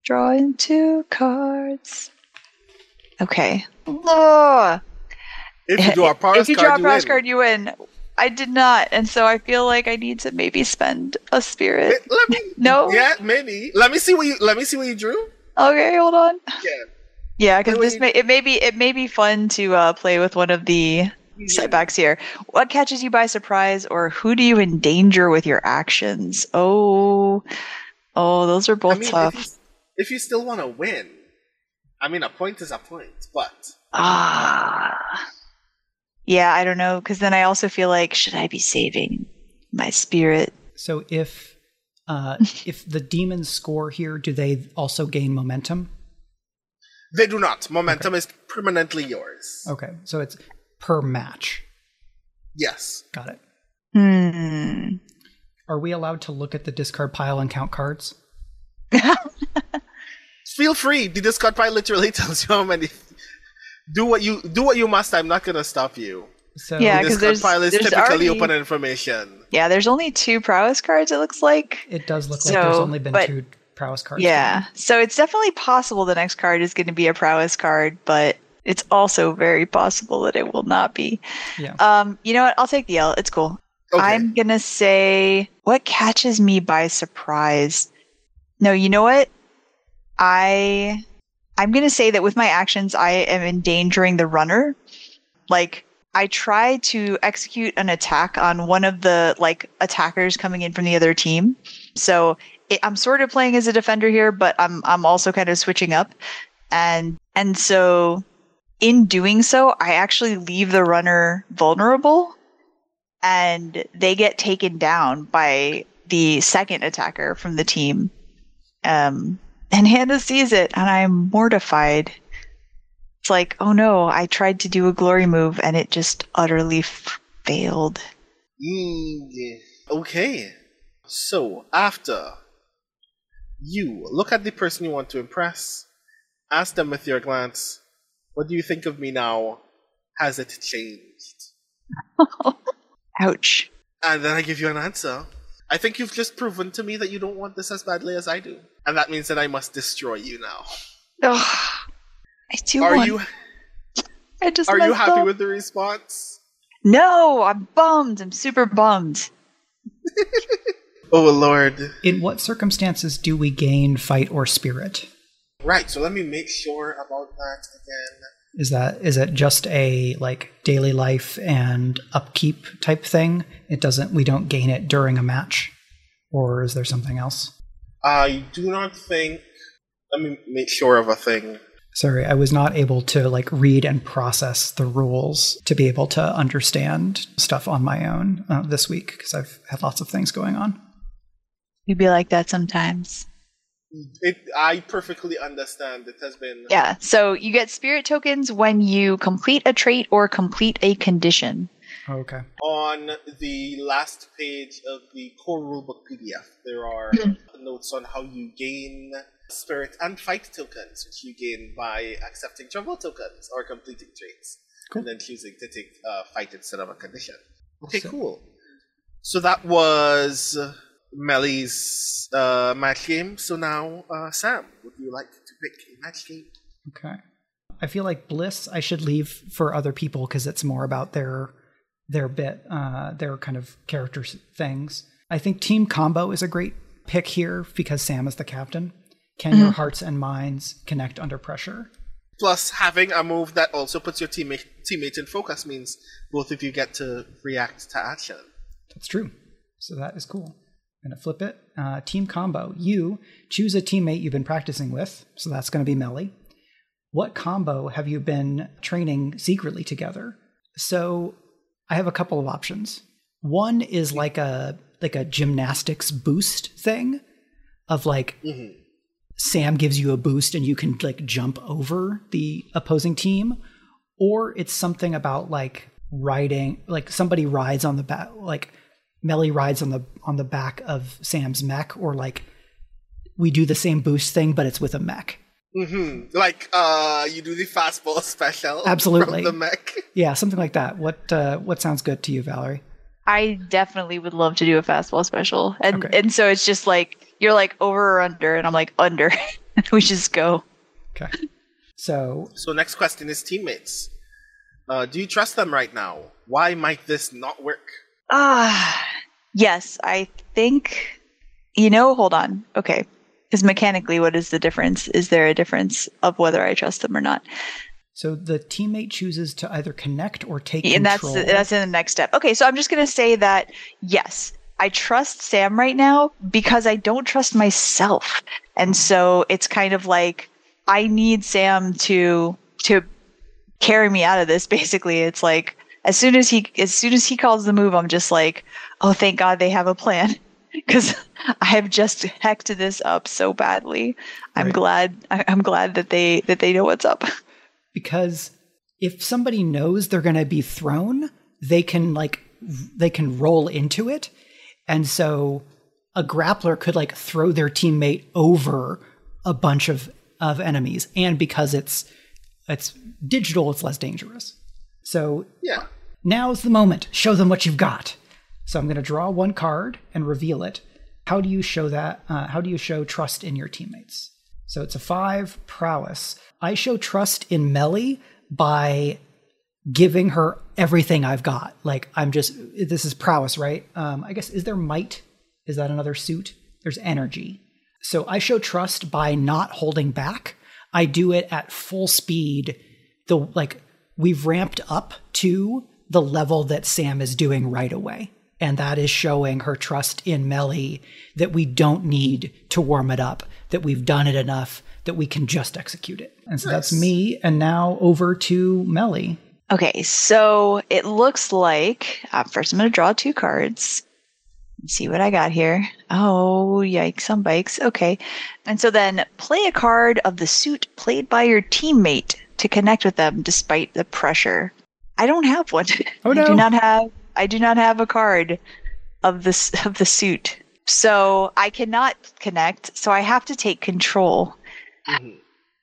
Draw in two cards. Okay. Oh. If you draw a powers if you card, draw a you powers win. card, you win. I did not, and so I feel like I need to maybe spend a spirit. Let me. No? Yeah, maybe. Let me see what you. Let me see what you drew. Okay, hold on. Yeah. Yeah, because Wait, this may it may be it may be fun to uh, play with one of the setbacks here. What catches you by surprise, or who do you endanger with your actions? Oh, oh, those are both I mean, tough. if you, if you still want to win, I mean, a point is a point, but Ah, yeah, I don't know, because then I also feel like should I be saving my spirit? So if uh, if the demons score here, do they also gain momentum? They do not. Momentum is permanently yours. Okay, so it's per match. Yes. Got it. Hmm. Are we allowed to look at the discard pile and count cards? Feel free. The discard pile literally tells you how many. Do what you do. What you must. I'm not gonna stop you. So Yeah, The 'cause discard there's- pile is there's typically already- open information. Yeah, there's only two prowess cards. It looks like. it does look like there's only been but- two prowess cards. Yeah. So it's definitely possible the next card is going to be a prowess card, but it's also very possible that it will not be. Yeah. Um, you know what? I'll take the L. It's cool. Okay. I'm going to say what catches me by surprise. No, you know what? I I'm going to say that with my actions I am endangering the runner. Like I try to execute an attack on one of the like attackers coming in from the other team. So it, I'm sort of playing as a defender here, but I'm I'm also kind of switching up, and and so in doing so, I actually leave the runner vulnerable, and they get taken down by the second attacker from the team. Um, and Hannah sees it, and I'm mortified. It's like, oh no, I tried to do a glory move, and it just utterly f- failed. Mm. Okay. So after you look at the person you want to impress, ask them with your glance, "What do you think of me now? Has it changed?" Ouch. And then I give you an answer. I think you've just proven to me that you don't want this as badly as I do, and that means that I must destroy you now. Ugh. I do Are want. you I just are you happy up. with the response? No, I'm bummed. I'm super bummed. Oh lord. In what circumstances do we gain fight or spirit? Right, so let me make sure about that again. Is that is it just a like daily life and upkeep type thing? It doesn't we don't gain it during a match, or is there something else? I do not think. Let me make sure of a thing. Sorry, I was not able to like read and process the rules to be able to understand stuff on my own uh, this week because I've had lots of things going on. You'd be like that sometimes. It, I perfectly understand. It has been. Yeah. So you get spirit tokens when you complete a trait or complete a condition. Okay. On the last page of the core rulebook PDF, there are notes on how you gain spirit and fight tokens, which you gain by accepting travel tokens or completing traits, Cool. and then choosing to take uh, fight instead of a condition. Okay, So- cool. So that was Meli's uh, match game. So now, uh, Sam, would you like to pick a match game? Okay. I feel like bliss I should leave for other people because it's more about their their bit, uh, their kind of character things. I think team combo is a great pick here because Sam is the captain. Can your hearts and minds connect under pressure? Plus, having a move that also puts your teammate teammate in focus means both of you get to react to action. That's true. So that is cool. I'm going to flip it. Uh, team combo. You choose a teammate you've been practicing with. So that's going to be Meli. What combo have you been training secretly together? So I have a couple of options. One is like a like a gymnastics boost thing of like Sam gives you a boost and you can like jump over the opposing team or it's something about like riding like somebody rides on the back like Meli rides on the on the back of Sam's mech or like we do the same boost thing but it's with a mech. hmm Like uh, you do the fastball special. Absolutely. From the mech. Yeah, something like that. What uh what sounds good to you, Valerie? I definitely would love to do a fastball special. And Okay. and so it's just like you're like over or under and I'm like under. we just go. Okay. So So next question is teammates. Uh, do you trust them right now? Why might this not work? Ah, yes, I think you know, hold on. Okay. Cuz mechanically what is the difference? Is there a difference of whether I trust them or not? so the teammate chooses to either connect or take and that's that's in the next step. Okay, so I'm just gonna say that yes, I trust Sam right now because I don't trust myself, and so it's kind of like I need Sam to to carry me out of this. Basically, it's like as soon as he as soon as he calls the move, I'm just like, oh, thank God they have a plan. Because I have just hecked this up so badly, I'm Right. glad. I, I'm glad that they that they know what's up. because if somebody knows they're going to be thrown, they can like they can roll into it. And so a grappler could like throw their teammate over a bunch of of enemies and because it's it's digital it's less dangerous. So Yeah. now's the moment. Show them what you've got. So I'm going to draw one card and reveal it. How do you show that? Uh, how do you show trust in your teammates? So it's a five prowess. I show trust in Meli by giving her everything I've got. Like I'm just this is prowess, right? Um, I guess is there might? Is that another suit? There's energy. So I show trust by not holding back. I do it at full speed. The like we've ramped up to the level that Sam is doing right away. And that is showing her trust in Meli that we don't need to warm it up, that we've done it enough that we can just execute it. And so that's me. And now over to Meli. Okay, so it looks like uh, first I'm going to draw two cards. See what I got here. Oh, yikes on bikes. Okay. And so then play a card of the suit played by your teammate to connect with them despite the pressure. I don't have one. Oh, no. I do not have I do not have a card of this of the suit. So I cannot connect, so I have to take control. Mm-hmm.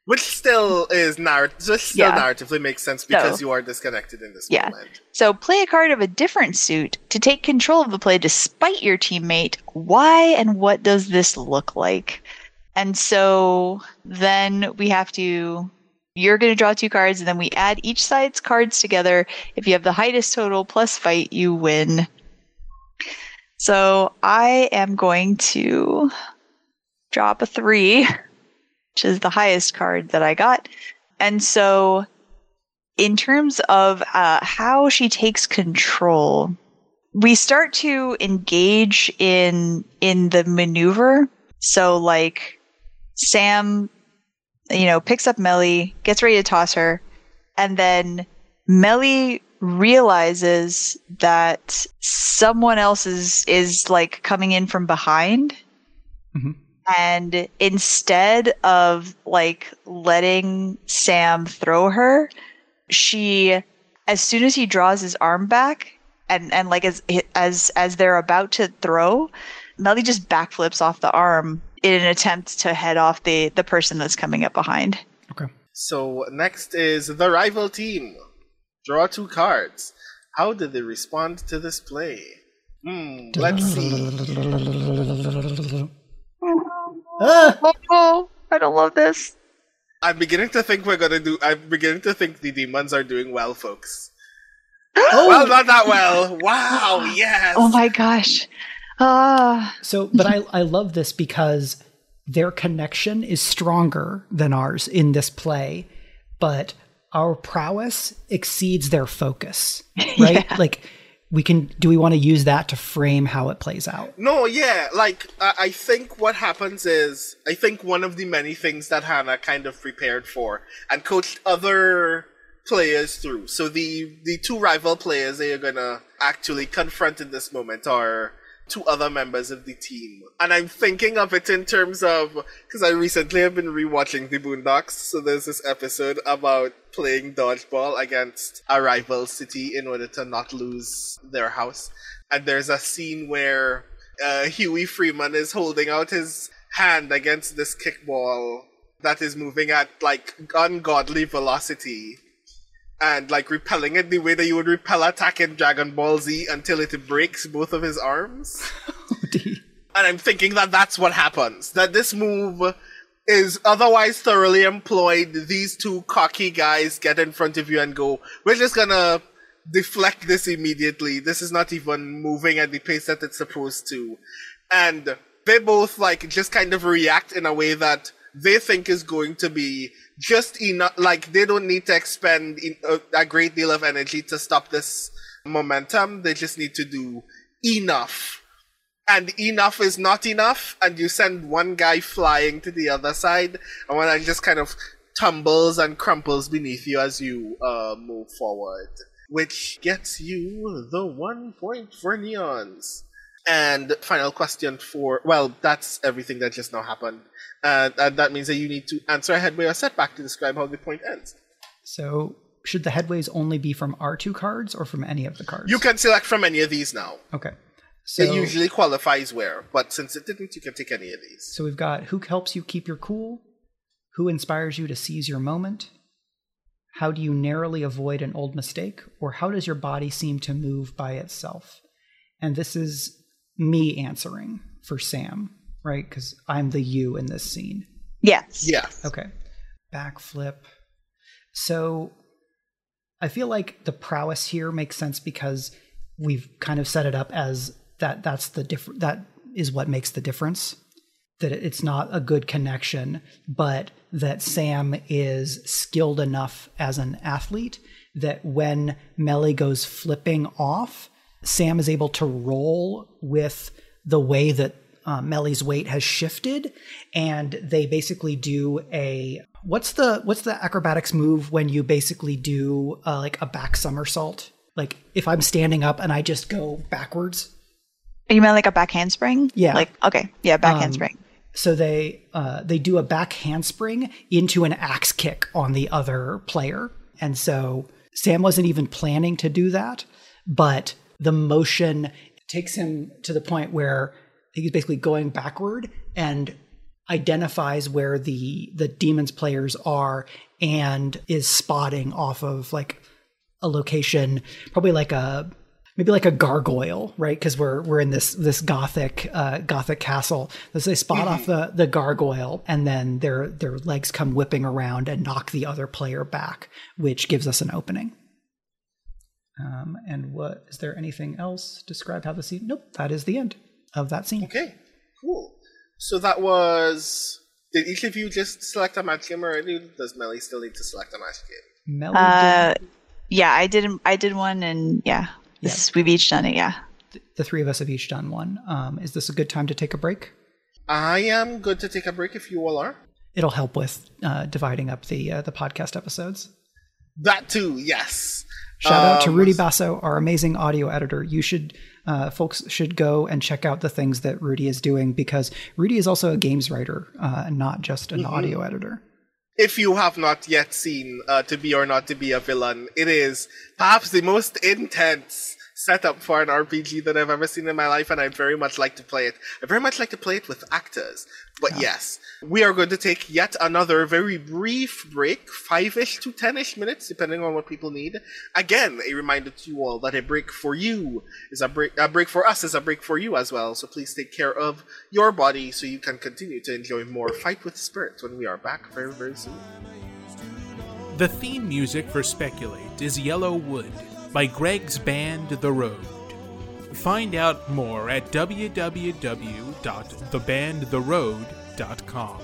Which still is narrative. Which still Yeah. narratively makes sense because So- you are disconnected in this Yeah. moment. So play a card of a different suit to take control of the play despite your teammate. Why and what does this look like? And so then we have to you're going to draw two cards and then we add each side's cards together. If you have the highest total plus fight, you win. So I am going to drop a 3, which is the highest card that I got. And so in terms of uh, how she takes control, we start to engage in in the maneuver. So like Sam, you know, picks up Meli, gets ready to toss her, and then Meli realizes that someone else is is like coming in from behind. Mhm. And instead of like letting Sam throw her, she as soon as he draws his arm back and and like as as as they're about to throw Meli just backflips off the arm in an attempt to head off the the person that's coming up behind Okay. So next is the rival team. Draw two cards. How did they respond to this play? Hmm, let's see. Ah! oh i don't love this I'm beginning to think we're gonna do. I'm beginning to think the demons are doing well, folks. Oh, Well, not that well. Wow, yes. oh my gosh ah So, but I, I love this because their connection is stronger than ours in this play, but our prowess exceeds their focus, right? Like we can do we want to use that to frame how it plays out? No, yeah, like I, I think what happens is I think one of the many things that Hannah kind of prepared for and coached other players through. So the the two rival players they are gonna actually confront in this moment are two other members of the team. And I'm thinking of it in terms of because I recently have been rewatching the Boondocks. So there's this episode about playing dodgeball against a rival city in order to not lose their house. And there's a scene where uh, Huey Freeman is holding out his hand against this kickball that is moving at like ungodly velocity and like repelling it the way that you would repel attack in Dragon Ball Z until it breaks both of his arms. Oh, and I'm thinking that that's what happens. That this move is otherwise thoroughly employed. These two cocky guys get in front of you and go, we're just gonna deflect this immediately. This is not even moving at the pace that it's supposed to. And they both like just kind of react in a way that they think is going to be just enough. Like they don't need to expend a, great deal of energy to stop this momentum. They just need to do enough. And enough is not enough, and you send one guy flying to the other side, and one guy just kind of tumbles and crumples beneath you as you uh, move forward, which gets you the one point for Neons. And final question for well, that's everything that just now happened. And, and that means that you need to answer a headway or setback to describe how the point ends. So, should the headways only be from our two cards or from any of the cards? You can select from any of these now. Okay. So, it usually qualifies where, but since it didn't, you can take any of these. So we've got who helps you keep your cool, who inspires you to seize your moment, how do you narrowly avoid an old mistake, or how does your body seem to move by itself? And this is me answering for Sam right? Because I'm the you in this scene. Yes. Yeah. Okay. Backflip. So I feel like the prowess here makes sense because we've kind of set it up as that that's the different that is what makes the difference that it's not a good connection but that Sam is skilled enough as an athlete that when Meli goes flipping off Sam is able to roll with the way that uh, Meli's weight has shifted, and they basically do a what's the what's the acrobatics move when you basically do uh, like a back somersault? Like if I'm standing up and I just go backwards. You mean like a back handspring? Yeah. Like okay, yeah, back Um, handspring. So they uh, they do a back handspring into an axe kick on the other player, and so Sam wasn't even planning to do that, but the motion takes him to the point where he's basically going backward and identifies where the the demons players are and is spotting off of like a location, probably like a maybe like a gargoyle, right? Because we're we're in this this gothic uh, gothic castle. So they spot off the the gargoyle, and then their their legs come whipping around and knock the other player back, which gives us an opening. Um, and what is there anything else? Describe how the scene. Nope, that is the end of that scene. Okay, cool. So that was. Did each of you just select a match game already? Does Meli still need to select a match game? Melody Uh, yeah, I did. I did one, and yeah, this Yeah. is, we've each done it. Yeah. the three of us have each done one. Um, is this a good time to take a break? I am good to take a break if you all are. It'll help with uh, dividing up the uh, the podcast episodes. That too, yes. Shout out to Um, Rudy Basso, our amazing audio editor. You should, uh, folks, should go and check out the things that Rudy is doing because Rudy is also a games writer, uh, and not just Mm-hmm. an audio editor. If you have not yet seen uh, To Be or Not to Be a Villain, it is perhaps the most intense setup for an RPG that I've ever seen in my life, and I'd very much like to play it. I very much like to play it with actors. But yes, we are going to take yet another very brief break, five ish to ten ish minutes, depending on what people need. Again, a reminder to you all that a break for you is a break, a break for us is a break for you as well. So please take care of your body so you can continue to enjoy more Fight with Spirits when we are back very, very soon. The theme music for Speculate is Yellow Wood by Greg's band The Road. Find out more at www.thebandtheroad.com.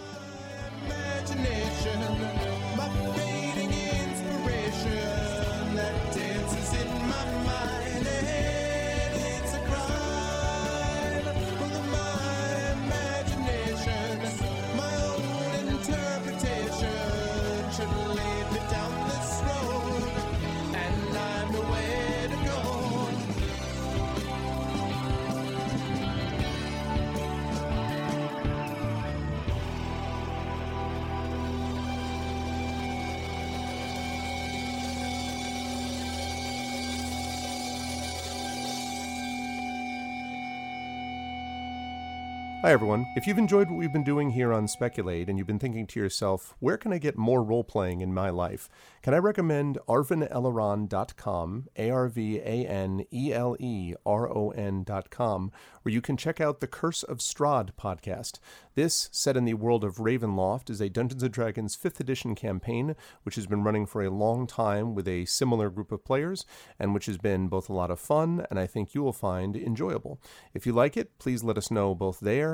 Hi, everyone. If you've enjoyed what we've been doing here on Speculate and you've been thinking to yourself, where can I get more role playing in my life? Can I recommend arvaneleron.com, A R V A N E L E R O N.com, where you can check out the Curse of Strahd podcast. This, set in the world of Ravenloft, is a Dungeons and Dragons 5th edition campaign, which has been running for a long time with a similar group of players, and which has been both a lot of fun and I think you will find enjoyable. If you like it, please let us know both there